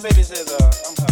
baby says uh, I'm her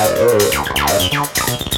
ちょっと待って。